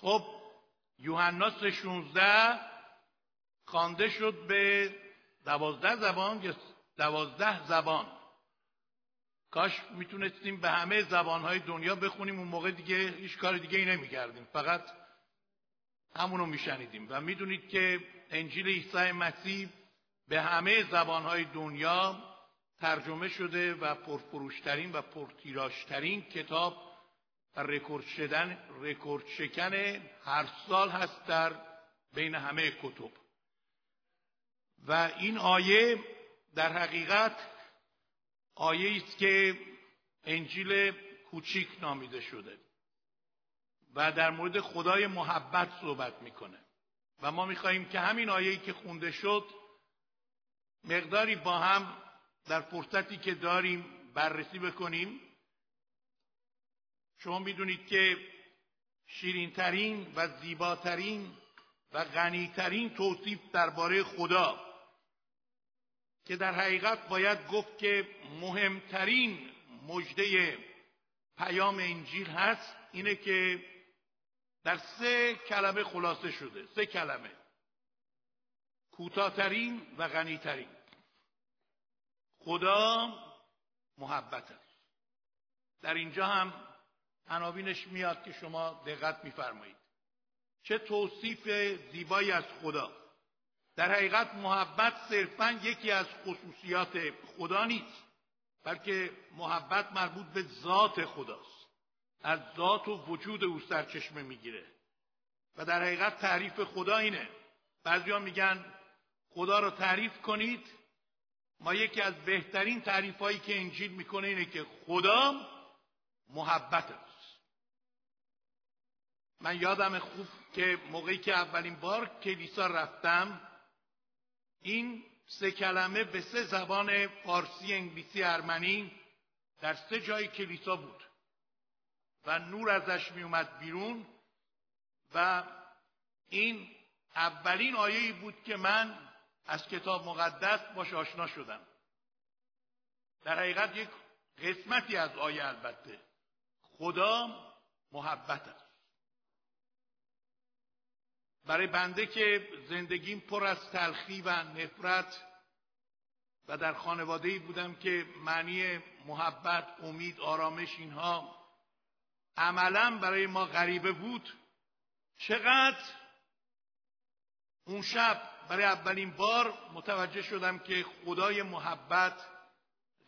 خب یوحنا 16 خوانده شد به دوازده زبان یا دوازده زبان. کاش می‌تونستیم به همه زبانهای دنیا بخونیم اون موقع دیگه هیچ کار دیگه ای نمی‌کردیم. فقط همونو میشنیدیم. و می‌دونید که انجیل عیسی مسیح به همه زبانهای دنیا ترجمه شده و پرفروشترین و پرتیراشترین کتاب و رکورد شدن رکورد شکن هر سال هست در بین همه کتب. و این آیه در حقیقت آیه است که انجیل کوچیک نامیده شده و در مورد خدای محبت صحبت می‌کنه. و ما می‌خواهیم که همین آیه‌ای که خونده شد مقداری با هم در فرصتی که داریم بررسی بکنیم. شما می‌دونید که شیرینترین و زیباترین و غنیترین توصیف درباره خدا که در حقیقت باید گفت که مهمترین مجده پیام انجیل هست اینه که در سه کلمه خلاصه شده سه کلمه. کوتاهترین و غنیترین. خدا محبت است. در اینجا هم عناوینش میاد که شما دقت میفرمایید. چه توصیف زیبایی از خدا. در حقیقت محبت صرفا یکی از خصوصیات خدا نیست بلکه محبت مربوط به ذات خداست. از ذات و وجود او سرچشمه می‌گیره. و در حقیقت تعریف خدا اینه. بعضیا میگن خدا رو تعریف کنید ما یکی از بهترین تعریف هایی که انجیل می‌کنه اینه که خدا محبت است من یادم خوب که موقعی که اولین بار کلیسا رفتم این سه کلمه به سه زبان فارسی، انگلیسی، ارمنی در سه جای کلیسا بود و نور ازش می اومد بیرون و این اولین آیه بود که من از کتاب مقدس باش آشنا شدم. در حقیقت یک قسمتی از آیه البته. خدا محبت است برای بنده که زندگیم پر از تلخی و نفرت و در خانواده ای بودم که معنی محبت، امید، آرامش اینها عملا برای ما غریبه بود چقدر اون شب برای اولین بار متوجه شدم که خدای محبت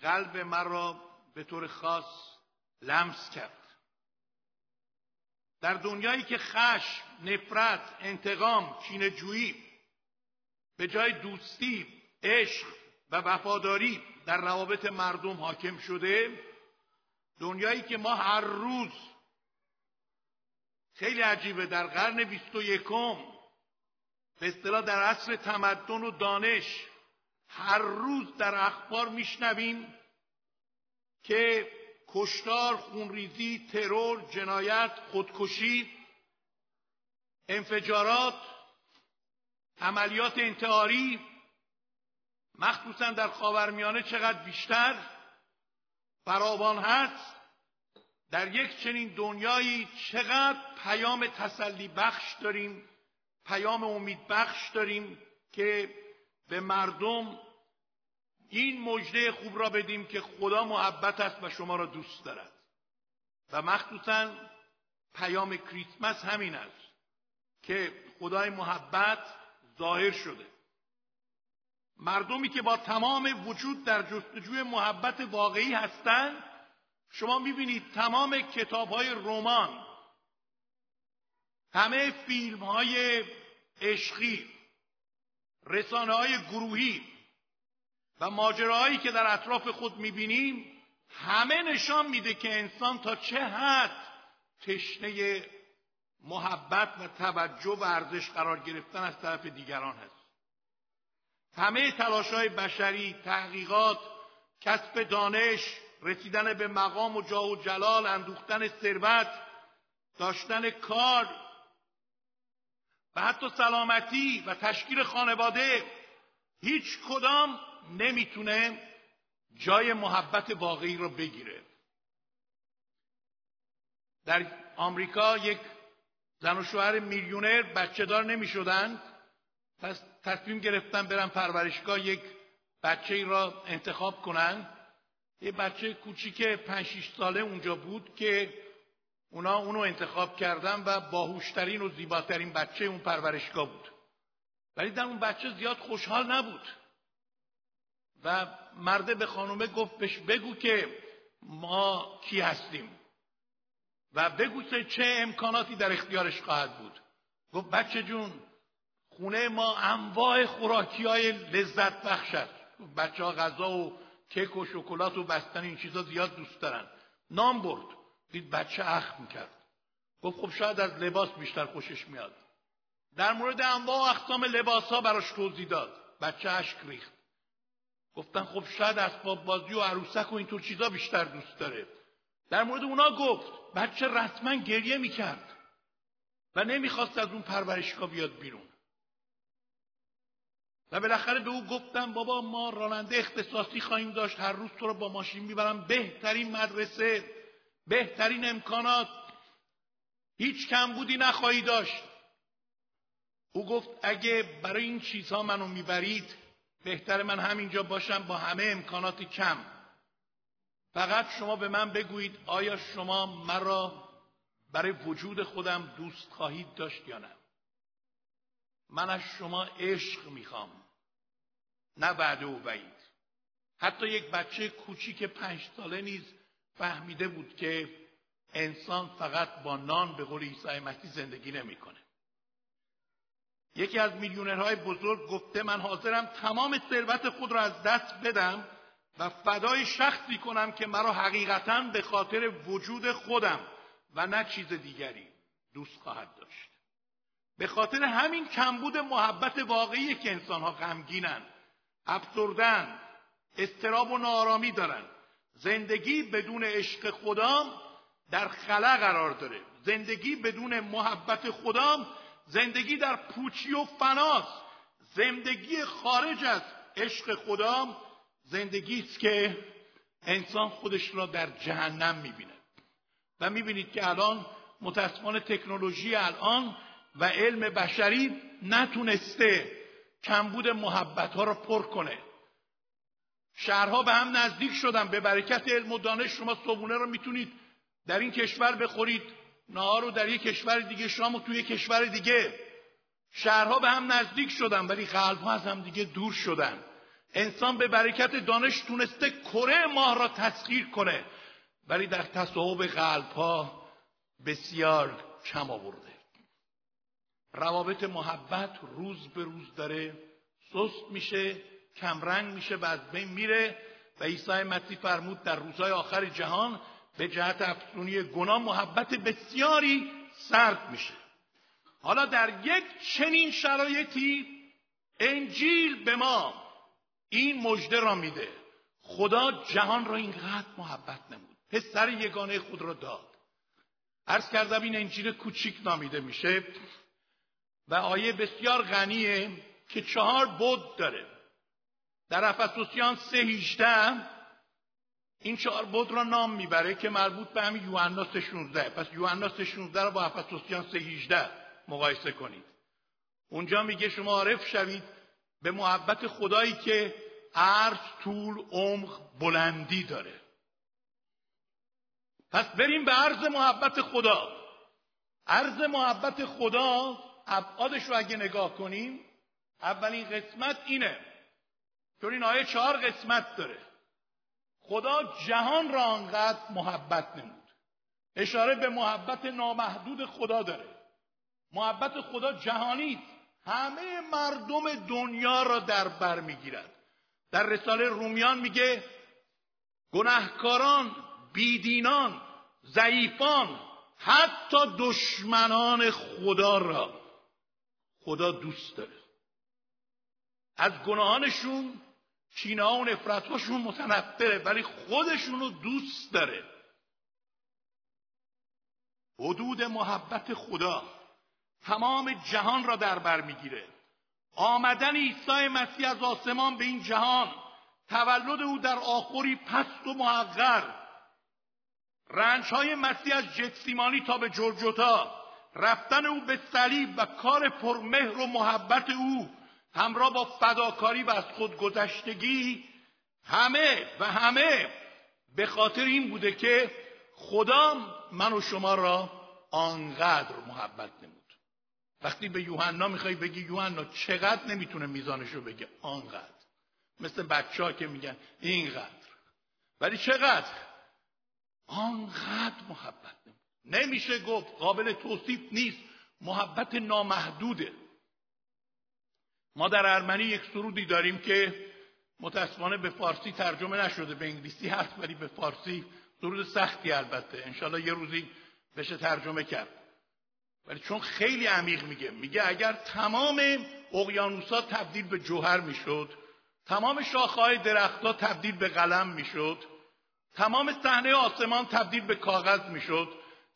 قلب من را به طور خاص لمس کرد. در دنیایی که خش، نفرت، انتقام، جویی به جای دوستی، عشق و وفاداری در روابط مردم حاکم شده دنیایی که ما هر روز خیلی عجیبه در قرن بیست و یکم به اصطلاح در عصر تمدن و دانش هر روز در اخبار میشنویم که کشتار، خونریزی، ترور، جنایت، خودکشی، انفجارات، عملیات انتحاری مخصوصا در خاورمیانه چقدر بیشتر فراوان هست در یک چنین دنیایی چقدر پیام تسلی بخش داریم پیام امید بخش داریم که به مردم این مژده خوب را بدیم که خدا محبت است و شما را دوست دارد. و مخصوصا پیام کریسمس همین است که خدای محبت ظاهر شده. مردمی که با تمام وجود در جستجوی محبت واقعی هستند شما می‌بینید تمام کتاب های رمان همه فیلم های عشقی رسانه های گروهی و ماجراهایی که در اطراف خود می‌بینیم همه نشان میده که انسان تا چه حد تشنه محبت و توجه و ارزش قرار گرفتن از طرف دیگران هست. همه تلاش های بشری تحقیقات کسب دانش رسیدن به مقام و جاه و جلال اندوختن ثروت داشتن کار و حتی سلامتی و تشکیل خانواده هیچ کدام نمی‌تونه جای محبت واقعی رو بگیره. در آمریکا یک زن و شوهر میلیونر بچه دار نمی شدن پس تصمیم گرفتن برن پرورشگاه یک بچه ای را انتخاب کنن. یه بچه کوچیک پنج شیش ساله اونجا بود که اونا اونو انتخاب کردن و باهوشترین و زیباترین بچه اون پرورشگاه بود. ولی در اون بچه زیاد خوشحال نبود. و مرده به خانومه گفت بهش بگو که ما کی هستیم. و بگو که چه امکاناتی در اختیارش خواهد بود. گفت بچه جون خونه ما انواع خوراکی های لذت بخش است. بچه ها غذا و کیک و شکلات و بستن این چیزا زیاد دوست دارن. نام برد. دید بچه اخ می‌کرد گفت خب شاید از لباس بیشتر خوشش میاد. در مورد انواع و اقسام لباس ها براش توضیح داد. بچه اشک ریخت. گفتن خب شاید اسباب بازی و عروسک و اینطور چیزا بیشتر دوست داره. در مورد اونا گفت بچه رسما گریه می‌کرد و نمی‌خواست از اون پرورشگاه بیاد بیرون. و بالاخره به او گفتم بابا ما راننده اختصاصی خواهیم داشت هر روز تو رو با ماشین می‌برم. بهترین مدرسه بهترین امکانات. هیچ کمبودی نخواهی داشت. او گفت اگه برای این چیزها منو می‌برید بهتر من همینجا باشم با همه امکانات کم. فقط شما به من بگویید آیا شما مرا برای وجود خودم دوست خواهید داشت یا نه؟ من از شما عشق می‌خوام نه بعد و بعید. حتی یک بچه کوچیک پنج ساله نیز فهمیده بود که انسان فقط با نان به قول عیسی مسیح زندگی نمی‌کنه. یکی از میلیونرهای بزرگ گفته من حاضرم تمام ثروت خود را از دست بدم و فدای شخصی کنم که مرا حقیقتا به خاطر وجود خودم و نه چیز دیگری دوست خواهد داشت. به خاطر همین کمبود محبت واقعی که انسانها غمگینن افسردن استراب و نارامی دارن. زندگی بدون عشق خدا در خلا قرار داره. زندگی بدون محبت خدا زندگی در پوچی و فناست. زندگی خارج از عشق خدا زندگی است که انسان خودش را در جهنم می‌بینه و می‌بینید که الان متاسفانه تکنولوژی الان و علم بشری نتونسته کمبود محبت ها را پر کنه. شهرها به هم نزدیک شدن. به برکت علم و دانش شما صبونه رو می‌تونید در این کشور بخورید. نهار رو در یک کشور دیگه شام و توی کشور دیگه. شهرها به هم نزدیک شدن ولی قلبها از هم دیگه دور شدن. انسان به برکت دانش تونسته کره ماه را تسخیر کنه ولی در تصاحب قلبها بسیار کم آورده. روابط محبت روز به روز داره. سست میشه کمرنگ میشه و از بین میره. و عیسی مسیح فرمود در روزهای آخر جهان به جهت افزونی گناه محبت بسیاری سرد میشه. حالا در یک چنین شرایطی انجیل به ما این مژده را میده. خدا جهان را اینقدر محبت نمود. پسر یگانه خود را داد. عرض کردم این انجیل کوچیک نامیده میشه و آیه بسیار غنیه که چهار بود داره. در افسوسیان سه هیچده این چهار بود را نام می‌بره که مربوط به همین یوحنا 16 پس یوحنا 16 رو با افسوسیان 3:18 مقایسه کنید. اونجا میگه شما عارف شوید به محبت خدایی که عرض طول عمق بلندی داره. پس بریم به عرض محبت خدا. عرض محبت خدا ابعادش رو اگه نگاه کنیم اولین قسمت اینه. چون این آیه چهار قسمت داره. خدا جهان را انقدر محبت نمود. اشاره به محبت نامحدود خدا داره. محبت خدا جهانی همه مردم دنیا را در بر می‌گیرد. در رساله رومیان میگه گناهکاران بیدینان ضعیفان حتی دشمنان خدا را خدا دوست داره. از گناهانشون کینه و نفرت هاشون متنفره ولی خودشون رو دوست داره. حدود محبت خدا تمام جهان را در بر می‌گیره. آمدن عیسی مسیح از آسمان به این جهان تولد او در آخری پست و محقر رنج های مسیح از جتسیمانی تا به جرجتا رفتن او به صلیب و کار پرمهر و محبت او همراه با فداکاری و از خودگذشتگی همه و همه به خاطر این بوده که خدا من و شما را آنقدر محبت نمود. وقتی به یوحنا می‌خوای بگی یوحنا چقدر نمی‌تونه میزانش رو بگه؟ آنقدر. مثل بچه ها که میگن اینقدر. ولی چقدر؟ آنقدر محبت نمود. نمیشه گفت قابل توصیف نیست. محبت نامحدوده. ما در ارمنی یک سرودی داریم که متاسفانه به فارسی ترجمه نشده به انگلیسی هست ولی به فارسی سرود سختی البته. انشالله یه روزی بشه ترجمه کرد. ولی چون خیلی عمیق میگه میگه اگر تمام اقیانوسا تبدیل به جوهر می‌شد تمام شاخه‌های درختها تبدیل به قلم می‌شد تمام صحنه آسمان تبدیل به کاغذ می‌شد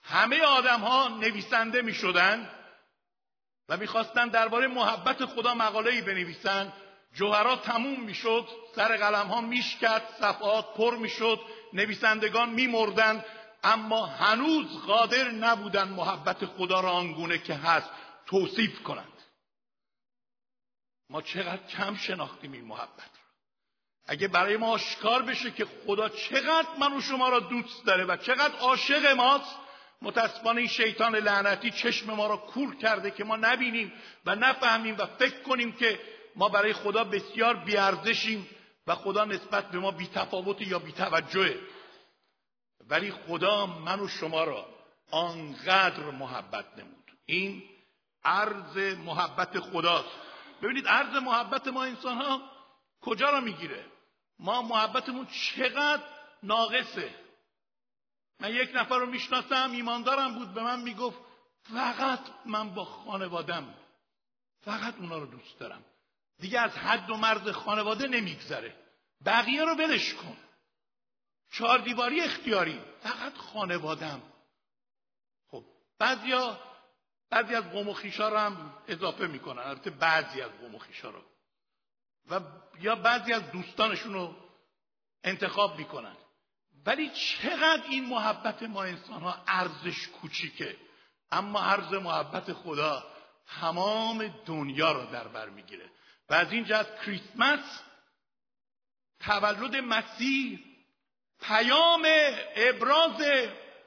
همه آدم ها نویسنده می‌شدن و می‌خواستن درباره محبت خدا مقاله‌ای بنویسن. جوهرات تموم می‌شد سر قلم ها میشکد صفحات پر می‌شد نویسندگان میمردند اما هنوز قادر نبودن محبت خدا را آنگونه که هست توصیف کنند. ما چقدر کم شناختیم این محبت را. اگه برای ما آشکار بشه که خدا چقدر من و شما را دوست داره و چقدر عاشق ماست متاسفانه این شیطان لعنتی چشم ما را کور کرده که ما نبینیم و نفهمیم و فکر کنیم که ما برای خدا بسیار بیارزشیم و خدا نسبت به ما بیتفاوت یا بیتوجهه. ولی خدا من و شما را آنقدر محبت نمود. این عرض محبت خداست. ببینید عرض محبت ما انسان ها کجا را می‌گیره؟ ما محبتمون چقدر ناقصه؟ من یک نفر رو می‌شناسم ایماندارم بود به من می‌گفت فقط من با خانوادم فقط اونا رو دوست دارم. دیگه از حد و مرز خانواده نمیگذره. بقیه رو ولش کن. چهار دیواری اختیاری فقط خانوادم خب بعضیا بعضی از قوم و خیشا رو هم اضافه می‌کنن. البته بعضی از قوم و خیشا رو. و یا بعضی از دوستانشون رو انتخاب می‌کنن. ولی چقدر این محبت ما انسان ها ارزش کوچیکه. اما عرض محبت خدا تمام دنیا رو در بر می‌گیره. و از این جهت کریسمس تولد مسیح پیام ابراز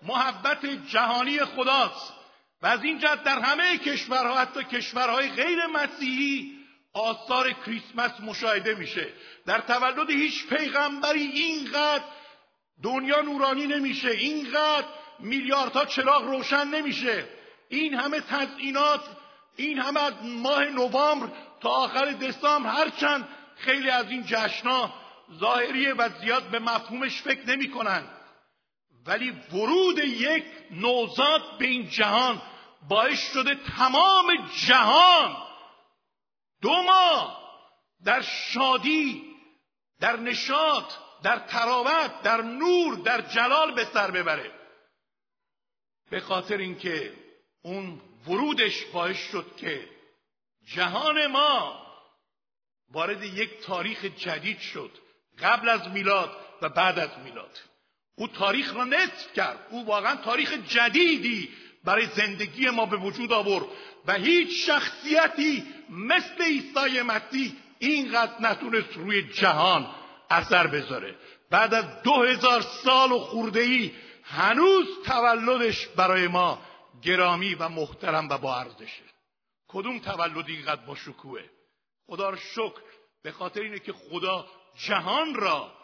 محبت جهانی خداست. و از این در همه کشورها حتی کشورهای غیر مسیحی آثار کریسمس مشاهده میشه. در تولد هیچ پیغمبری اینقدر دنیا نورانی نمیشه. اینقدر میلیاردها چراغ روشن نمیشه. این همه تزئینات این همه از ماه نوامبر تا آخر دسامبر هرچند خیلی از این جشنا ظاهریه و زیاد به مفهومش فکر نمی ولی ورود یک نوزاد به این جهان باعث شده تمام جهان دو ماه در شادی در نشاط در تراوت در نور در جلال به سر ببره. به خاطر اینکه اون ورودش باعث شد که جهان ما وارد یک تاریخ جدید شد قبل از میلاد و بعد از میلاد. او تاریخ را نصف کرد. او واقعا تاریخ جدیدی برای زندگی ما به وجود آورد و هیچ شخصیتی مثل عیسی مسیح اینقدر نتونست روی جهان اثر بذاره. بعد از دو هزار سال و خورده ای هنوز تولدش برای ما گرامی و محترم و با ارزشه. کدوم تولد اینقدر با شکوه؟ خدا رو شکر به خاطر اینه که خدا جهان را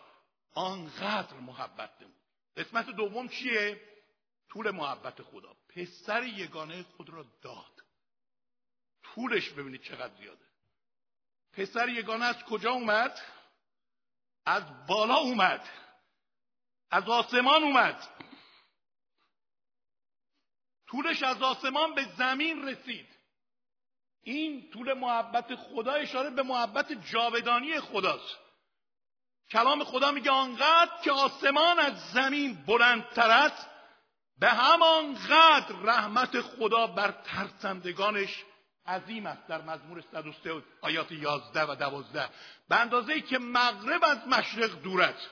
آنقدر محبت نمود. قسمت دوم چیه؟ طول محبت خدا. پسر یگانه خود را داد. طولش ببینید چقدر زیاده. پسر یگانه از کجا اومد؟ از بالا اومد. از آسمان اومد. طولش از آسمان به زمین رسید. این طول محبت خدا اشاره به محبت جاودانی خداست. کلام خدا میگه آنقدر که آسمان از زمین بلندتر است به همان قدر رحمت خدا بر ترسندگانش عظیم است در مزمور 103 آیات 11 و 12 به اندازه که مغرب از مشرق دور است.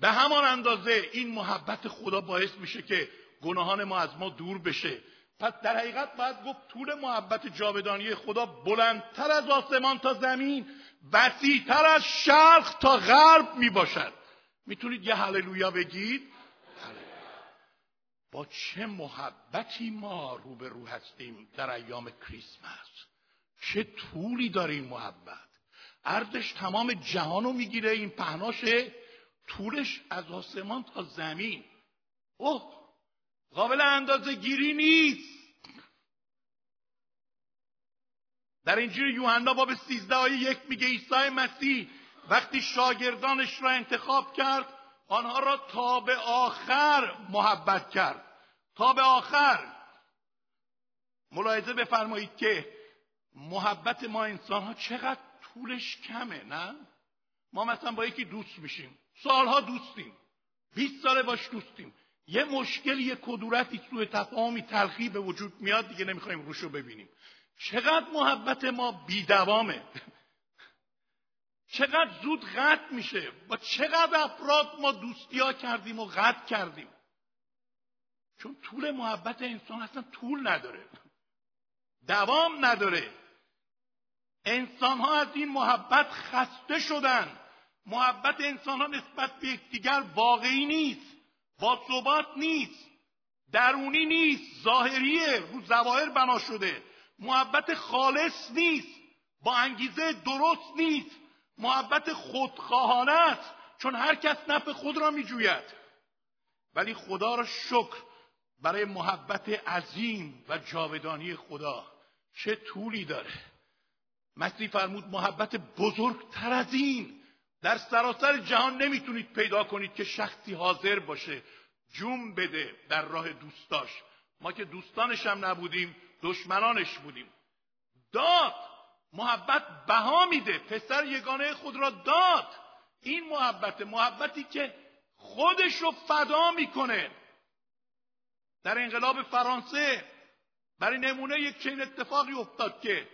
به همان اندازه این محبت خدا باعث میشه که گناهان ما از ما دور بشه. پس در حقیقت باید گفت طول محبت جاودانی خدا بلندتر از آسمان تا زمین وسیعتر از شرق تا غرب می باشد می‌تونید یه هللویا بگید. با چه محبتی ما روبرو هستیم در ایام کریسمس؟ چه طولی داره این محبت؟ ارزش تمام جهان رو می‌گیره این پهناش طولش از آسمان تا زمین. اوه قابل اندازه گیری نیست. در اینجور یوحنا باب 13 آیه یک میگه عیسی مسیح وقتی شاگردانش را انتخاب کرد آنها را تا به آخر محبت کرد. تا به آخر. ملاحظه بفرمایید که محبت ما انسان ها چقدر طولش کمه نه؟ ما مثلا با یکی دوست میشیم. سالها دوستیم. 20 ساله باش دوستیم. یه مشکل یه کدورتی سوء تفاهمی تلخی به وجود میاد دیگه نمی‌خوایم روشو ببینیم. چقدر محبت ما بیدوامه. چقدر زود قطع میشه. با چقدر افراد ما دوستی ها کردیم و قطع کردیم. چون طول محبت انسان اصلا طول نداره. دوام نداره. انسان ها از این محبت خسته شدن. محبت انسان ها نسبت به یکدیگر واقعی نیست. با ثبات نیست. درونی نیست. ظاهریه. رو ظواهر بنا شده. محبت خالص نیست. با انگیزه درست نیست. محبت خودخواهانه است چون هر کس نفع خود را میجوید. ولی خدا را شکر برای محبت عظیم و جاودانی خدا چه طولی داره. مسیح فرمود محبت بزرگتر از این در سراسر جهان نمی‌تونید پیدا کنید که شخصی حاضر باشه جون بده در راه دوستاش. ما که دوستانش هم نبودیم دشمنانش بودیم. داد! محبت بها میده. پسر یگانه خود را داد. این محبت محبتی که خودش رو فدا می‌کنه. در انقلاب فرانسه برای نمونه یک چنین اتفاقی افتاد که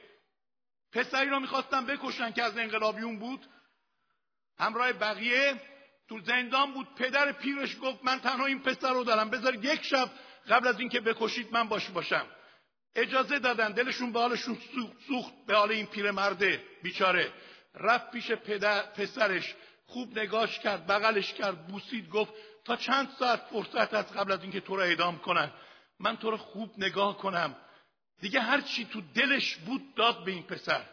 پسری را می‌خواستن بکشن که از انقلابیون بود. همراه بقیه تو زندان بود. پدر پیرش گفت من تنها این پسر رو دارم. بذار یک شب قبل از اینکه بکشید من باش باشم. اجازه دادن دلشون به حالشون سوخت به حال این پیرمرده بیچاره. رفت پیش پدر پسرش خوب نگاش کرد بغلش کرد بوسید گفت تا چند ساعت فرصت از قبل از اینکه تو رو اعدام کنن. من تو رو خوب نگاه کنم. دیگه هر چی تو دلش بود داد به این پسر.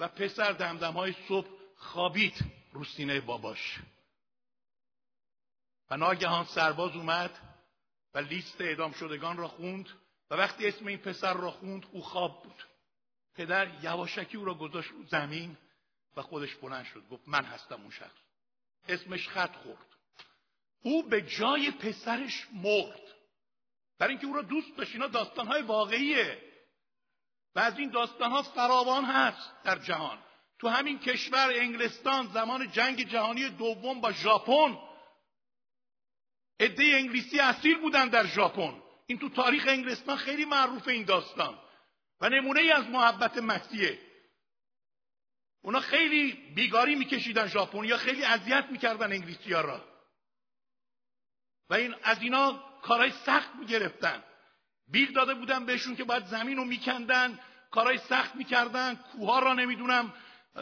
و پسر دمدم های صبح خوابید رو سینه باباش. و ناگهان سرباز اومد و لیست اعدام شدگان را خوند. و وقتی اسم این پسر را خوند او خواب بود. پدر یواشکی او را گذاشت رو زمین و خودش بلند شد گفت من هستم اون شخص. اسمش خط خورد. او به جای پسرش مرد. برای اینکه او را دوست داشت اینا داستانهای واقعیه. و از این داستانها فراوان هست در جهان. تو همین کشور انگلستان زمان جنگ جهانی دوم با ژاپن عده انگلیسی اصیل بودن در ژاپن. این تو تاریخ انگلستان خیلی معروف این داستان. و نمونه ای از محبت مسیحه. اونا خیلی بیگاری میکشیدن ژاپنیا خیلی اذیت می‌کردن انگلیسی ها را. و این از اینا کارهای سخت می‌گرفتن. بیل داده بودن بهشون که باید زمین رو میکندن کارهای سخت می‌کردن کوها را نمی‌دونم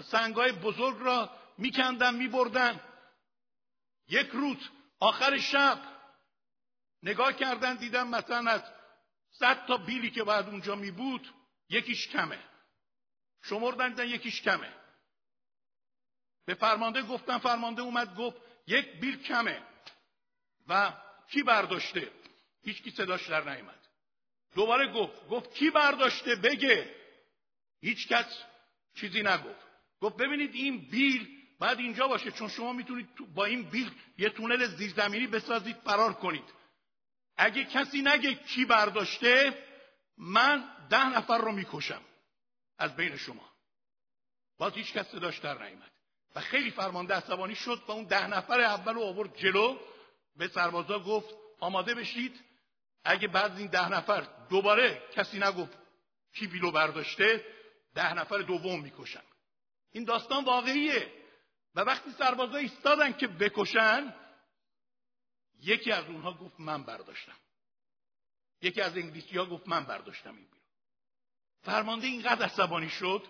سنگای بزرگ را میکندن میبردن. یک روز آخر شب نگاه کردن دیدم مثلا از صد تا بیلی که باید اونجا می بود یکیش کمه. شمردن دیدن یکیش کمه. به فرمانده گفتن فرمانده اومد گفت یک بیل کمه. و کی برداشته؟ هیچ کی صداش در نیامد دوباره گفت گفت کی برداشته؟ بگه. هیچ کس چیزی نگفت. گفت ببینید این بیل باید اینجا باشه چون شما می‌تونید با این بیل یه تونل زیرزمینی بسازید فرار کنید. اگه کسی نگه کی برداشته من ده نفر رو می‌کشم از بین شما. باز هیچ کس صداش در نیامد و خیلی فرمانده عصبانی شد و اون ده نفر اول رو آورد جلو. به سربازا گفت آماده بشید. اگه بعد این ده نفر دوباره کسی نگفت کی بیلو برداشته ده نفر دوم می‌کشن. این داستان واقعیه. و وقتی سربازا ایستادن که بکشن یکی از اونها گفت من برداشتم. یکی از انگلیسی ها گفت من برداشتم این بیرون. فرمانده اینقدر عصبانی شد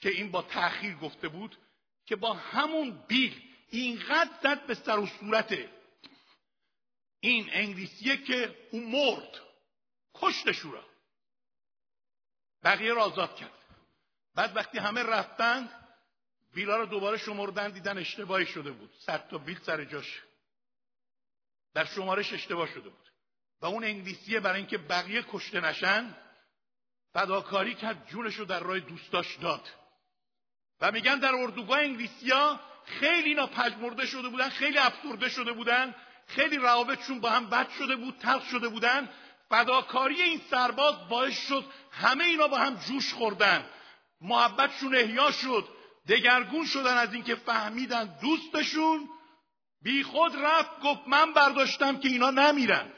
که این با تأخیر گفته بود که با همون بیل اینقدر زد به سر و صورت این انگلیسیه که اون مرد کشتش را بقیه را آزاد کرد. بعد وقتی همه رفتند بیلا رو دوباره شمردن دیدن اشتباهی شده بود. صد تا بیل سر جاش در شمارش اشتباه شده بود. و اون انگلیسیه برای اینکه بقیه کشته نشن فداکاری کرد جونش رو در راه دوستاش داد. و میگن در اردوگاه انگلیسیا خیلی اینا پژمرده شده بودن خیلی افسرده شده بودن خیلی روابطشون با هم بد شده بود تلخ شده بودن. فداکاری این سرباز باعث شد همه اینا با هم جوش خوردن. محبتشون احیا شد دگرگون شدن از اینکه فهمیدن دوستشون بی خود رفت گفت من برداشتم که اینا نمیرن.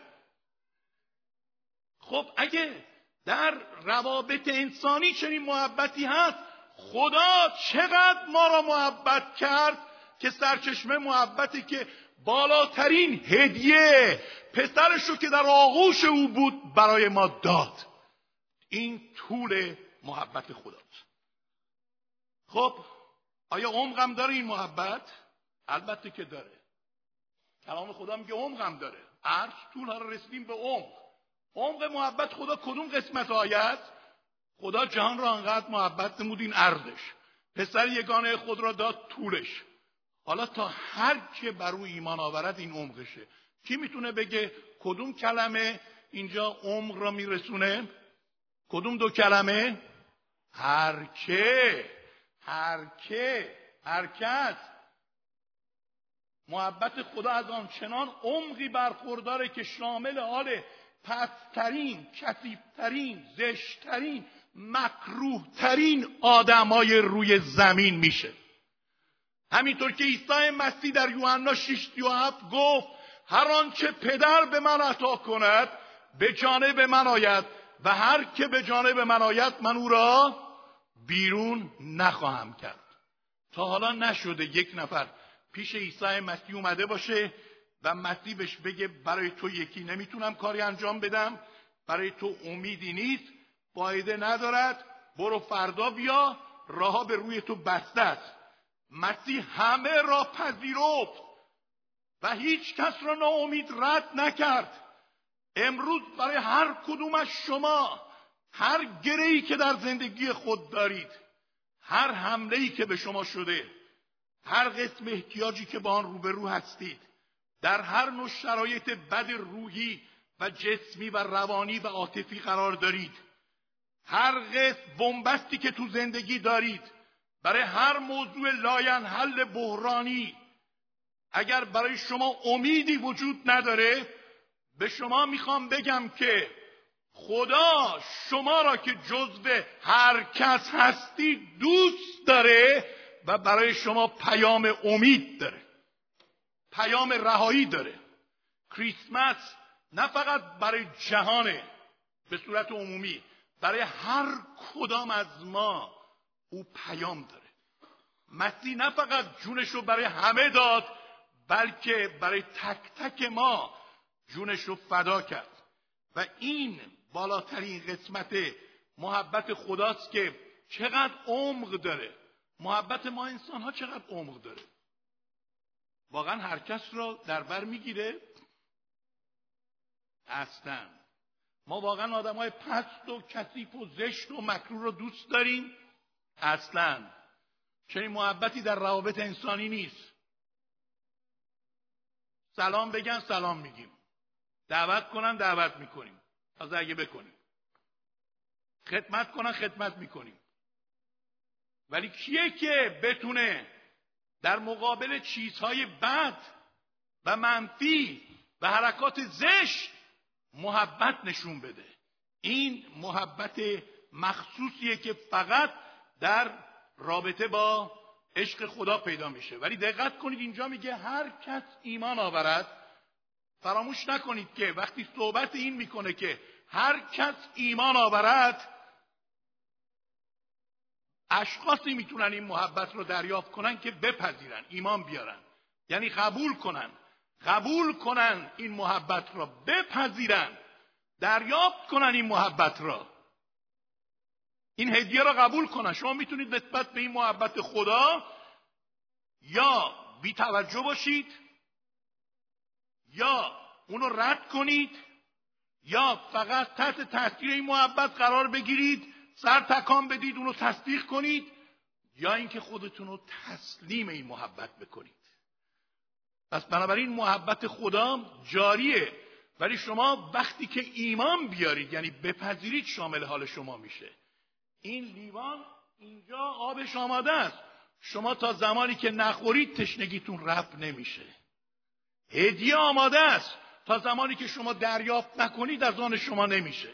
خب اگه در روابط انسانی چنین محبتی هست خدا چقدر ما را محبت کرد که سرچشمه محبتی که بالاترین هدیه پسرش رو که در آغوش او بود برای ما داد. این طول محبت خداست. خب آیا عمقم داره این محبت؟ البته که داره. کلام خدا میگه عمقم داره. عرض طول رو رسیدیم به عمق. عمق محبت خدا کدوم قسمت آیت خدا جهان را انقدر محبت نمود این عرضش. پسر یگانه خود را داد طولش. حالا تا هر که بر او ایمان آورد این عمقشه. کی می‌تونه بگه کدوم کلمه اینجا عمق را میرسونه؟ کدوم دو کلمه؟ هر که هر که هر کس. محبت خدا از آن چنان عمقی برخورداره که شامل حال پسترین کثیفترین زشتترین مکروهترین آدمای روی زمین میشه. همینطور که عیسی مسیح در یوحنا 6 گفت هر آنچه پدر به من عطا کند به جانب من آید و هر که به جانب من آید من او را بیرون نخواهم کرد. تا حالا نشده یک نفر پیش عیسی مسیح اومده باشه و مسیح بهش بگه برای تو یکی نمی‌تونم کاری انجام بدم برای تو امیدی نیست فایده ندارد برو فردا بیا راه به روی تو بسته است. مسیح همه را پذیرفت و هیچ کس را ناامید رد نکرد. امروز برای هر کدوم از شما هر گرهی که در زندگی خود دارید هر حمله که به شما شده هر قسم احتیاجی که با آن روبرو هستید در هر نوع شرایط بد روحی و جسمی و روانی و عاطفی قرار دارید. هر قسم بنبستی که تو زندگی دارید برای هر موضوع لاینحل بحرانی اگر برای شما امیدی وجود نداره به شما می‌خوام بگم که خدا شما را که جزو هر کس هستی دوست داره و برای شما پیام امید داره. پیام رهایی داره. کریسمس نه فقط برای جهانه به صورت عمومی برای هر کدام از ما او پیام داره. مسیح نه فقط جونش رو برای همه داد بلکه برای تک تک ما جونش رو فدا کرد. و این بالاترین قسمت محبت خداست که چقدر عمق داره. محبت ما انسان ها چقدر عمق داره. واقعا هر کس را در بر می‌گیره. اصلا. ما واقعا آدم های پست و کثیف و زشت و مکرور رو دوست داریم. اصلا. چنین محبتی در روابط انسانی نیست. سلام بگن سلام میگیم. دعوت کنن دعوت می‌کنیم. از اگه بکنیم. خدمت کنن خدمت می‌کنیم. ولی کیه که بتونه در مقابل چیزهای بد و منفی و حرکات زشت محبت نشون بده. این محبت مخصوصیه که فقط در رابطه با عشق خدا پیدا میشه. ولی دقت کنید اینجا میگه هر کس ایمان آورد فراموش نکنید که وقتی صحبت این می‌کنه که هر کس ایمان آورد اشخاصی می‌تونن این محبت رو دریافت کنن که بپذیرن ایمان بیارن. یعنی قبول کنن. قبول کنن این محبت را بپذیرن. دریافت کنن این محبت را این هدیه را قبول کنن. شما می‌تونید نسبت به این محبت خدا یا بی توجه باشید یا اونو رد کنید یا فقط تحت تاثیر این محبت قرار بگیرید. سر تکان بدید اونو تصدیق کنید یا اینکه خودتون رو تسلیم این محبت بکنید. پس بنابراین محبت خدا جاریه. ولی شما وقتی که ایمان بیارید یعنی بپذیرید شامل حال شما میشه. این لیوان اینجا آبش آماده است. شما تا زمانی که نخورید تشنگیتون رفت نمیشه. هدیه آماده است. تا زمانی که شما دریافت نکنید از آن شما نمیشه.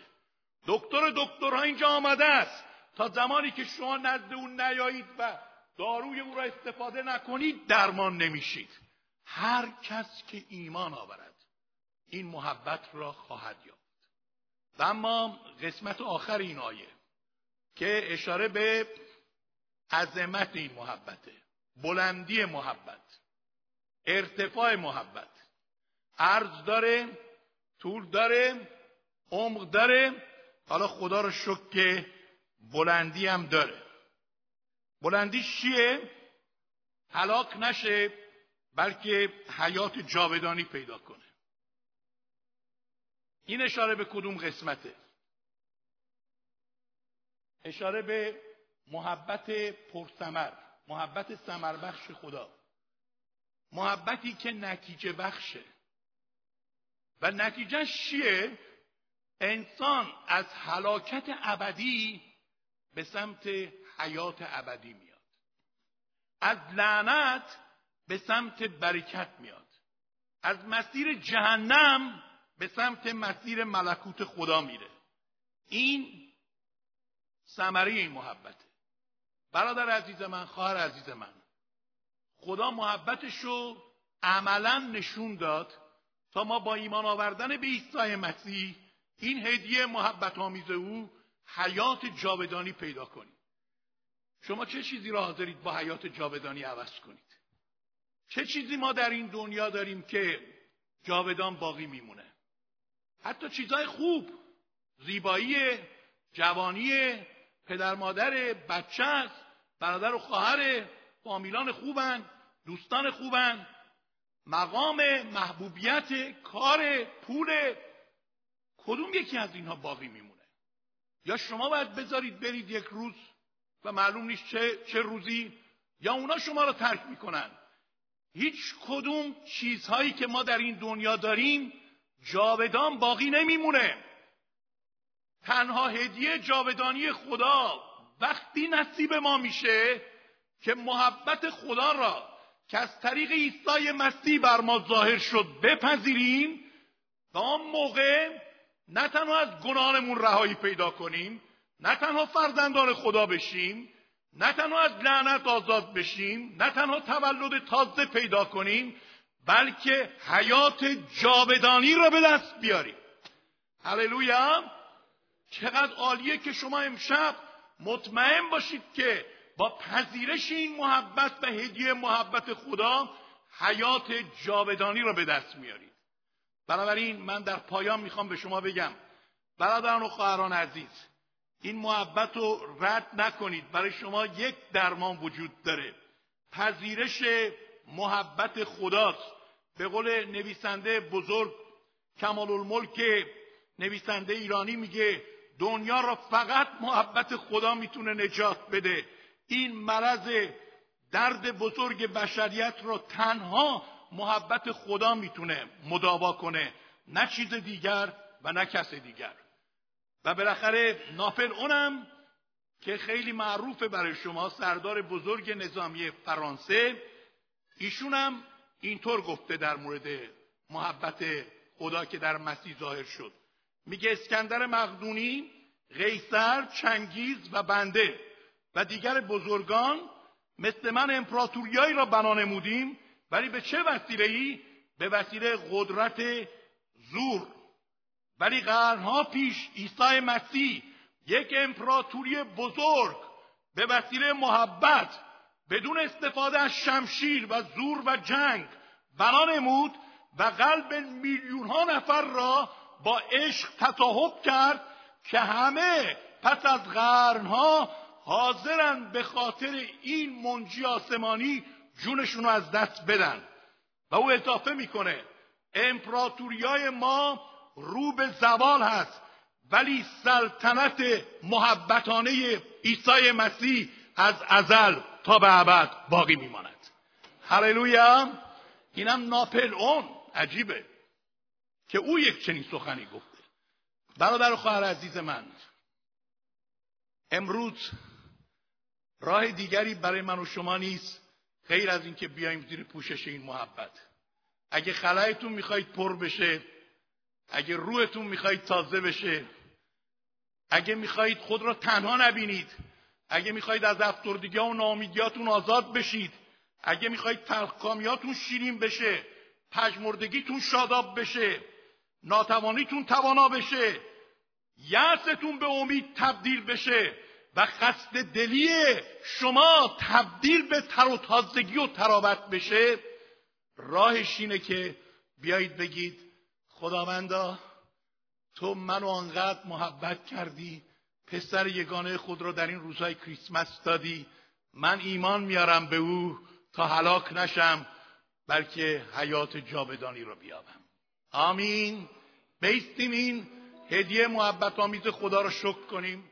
دکتر دکترها اینجا آمده است. تا زمانی که شما نزد اون نیایید و داروی او را استفاده نکنید درمان نمیشید. هر کس که ایمان آورد این محبت را خواهد یافت. و اما قسمت آخر این آیه که اشاره به عظمت این محبته بلندی محبت ارتفاع محبت. عرض داره طول داره عمق داره حالا خدا رو شکر که بلندی هم داره. بلندی چیه؟ هلاک نشه بلکه حیات جاودانی پیدا کنه. این اشاره به کدوم قسمته؟ اشاره به محبت پرثمر محبت ثمر بخش خدا. محبتی که نتیجه بخشه. و نتیجه چیه؟ انسان از هلاکت ابدی به سمت حیات ابدی میاد. از لعنت به سمت برکت میاد. از مسیر جهنم به سمت مسیر ملکوت خدا میره. این ثمره این محبته. برادر عزیز من خواهر عزیز من خدا محبتش رو عملا نشون داد تا ما با ایمان آوردن به عیسی مسیح این هدیه محبت آمیز او حیات جاودانی پیدا کنید. شما چه چیزی را حاضرید با حیات جاودانی عوض کنید؟ چه چیزی ما در این دنیا داریم که جاودان باقی میمونه؟ حتی چیزهای خوب زیبایی جوانی پدر مادر بچه است برادر و خواهر فامیلان خوبن دوستان خوبن مقام محبوبیت کار پول کدوم یکی از اینها باقی میمونه؟ یا شما باید بذارید برید یک روز و معلوم نیست چه, چه روزی یا اونا شما رو ترک می‌کنن. هیچ کدوم چیزهایی که ما در این دنیا داریم جاودان باقی نمیمونه. تنها هدیه جاودانی خدا وقتی نصیب ما میشه که محبت خدا را که از طریق عیسی مسیح بر ما ظاهر شد بپذیریم و آن موقع نه تنها از گناهانمون رهایی پیدا کنیم نه تنها فرزندان خدا بشیم نه تنها از لعنت آزاد بشیم نه تنها تولد تازه پیدا کنیم بلکه حیات جاودانی را به دست بیاریم. هللویا! چقدر عالیه که شما امشب مطمئن باشید که با پذیرش این محبت و هدیه محبت خدا حیات جاودانی را به دست میارید. بنابراین من در پایان می‌خوام به شما بگم برادران و خواهران عزیز این محبت رو رد نکنید. برای شما یک درمان وجود داره. پذیرش محبت خداست. به قول نویسنده بزرگ کمال الملک نویسنده ایرانی میگه دنیا را فقط محبت خدا می‌تونه نجات بده. این مرض درد بزرگ بشریت را تنها محبت خدا می‌تونه مداوا کنه. نه چیز دیگر و نه کس دیگر. و بالاخره ناپل اونم که خیلی معروفه برای شما سردار بزرگ نظامی فرانسه. ایشونم اینطور گفته در مورد محبت خدا که در مسیح ظاهر شد. میگه اسکندر مقدونی قیصر چنگیز و بنده و دیگر بزرگان مثل من امپراتوریایی را بنا نمودیم. ولی به چه وسیله ای به وسیله قدرت زور. ولی قرنها پیش عیسی مسیح یک امپراتوری بزرگ به وسیله محبت بدون استفاده از شمشیر و زور و جنگ بنا نمود و قلب میلیون ها نفر را با عشق تصاحب کرد که همه پس از قرنها حاضرن به خاطر این منجی آسمانی جونشون رو از دست بدن و او اضافه می‌کنه امپراتوریای ما رو به زوال هست ولی سلطنت محبتانه عیسی مسیح از ازل تا به ابد باقی میماند. هللویا! اینم ناپل اون. عجیبه که او یک چنین سخنی گفته. برادر و خواهر عزیز من امروز راه دیگری برای من و شما نیست. غیر از اینکه بیایم زیر پوشش این محبت. اگه خلایتون می‌خواید پر بشه اگه روحتون می‌خواید تازه بشه اگه می‌خواهید خود را تنها نبینید اگه می‌خواهید از افسردگی و ناامیدیاتون آزاد بشید اگه می‌خواهید تلخکامیاتون شیرین بشه پژمردگیتون شاداب بشه ناتوانیتون توانا بشه یأستون به امید تبدیل بشه و قصد دلی شما تبدیل به تر و تازگی و تراوت بشه راهش اینه که بیایید بگید خداوندا تو منو آنقدر محبت کردی پسر یگانه خود را در این روزهای کریسمس دادی من ایمان میارم به او تا هلاک نشم بلکه حیات جاودانی را بیابم. آمین. بیستیم این هدیه محبت آمیز خدا را شکر کنیم.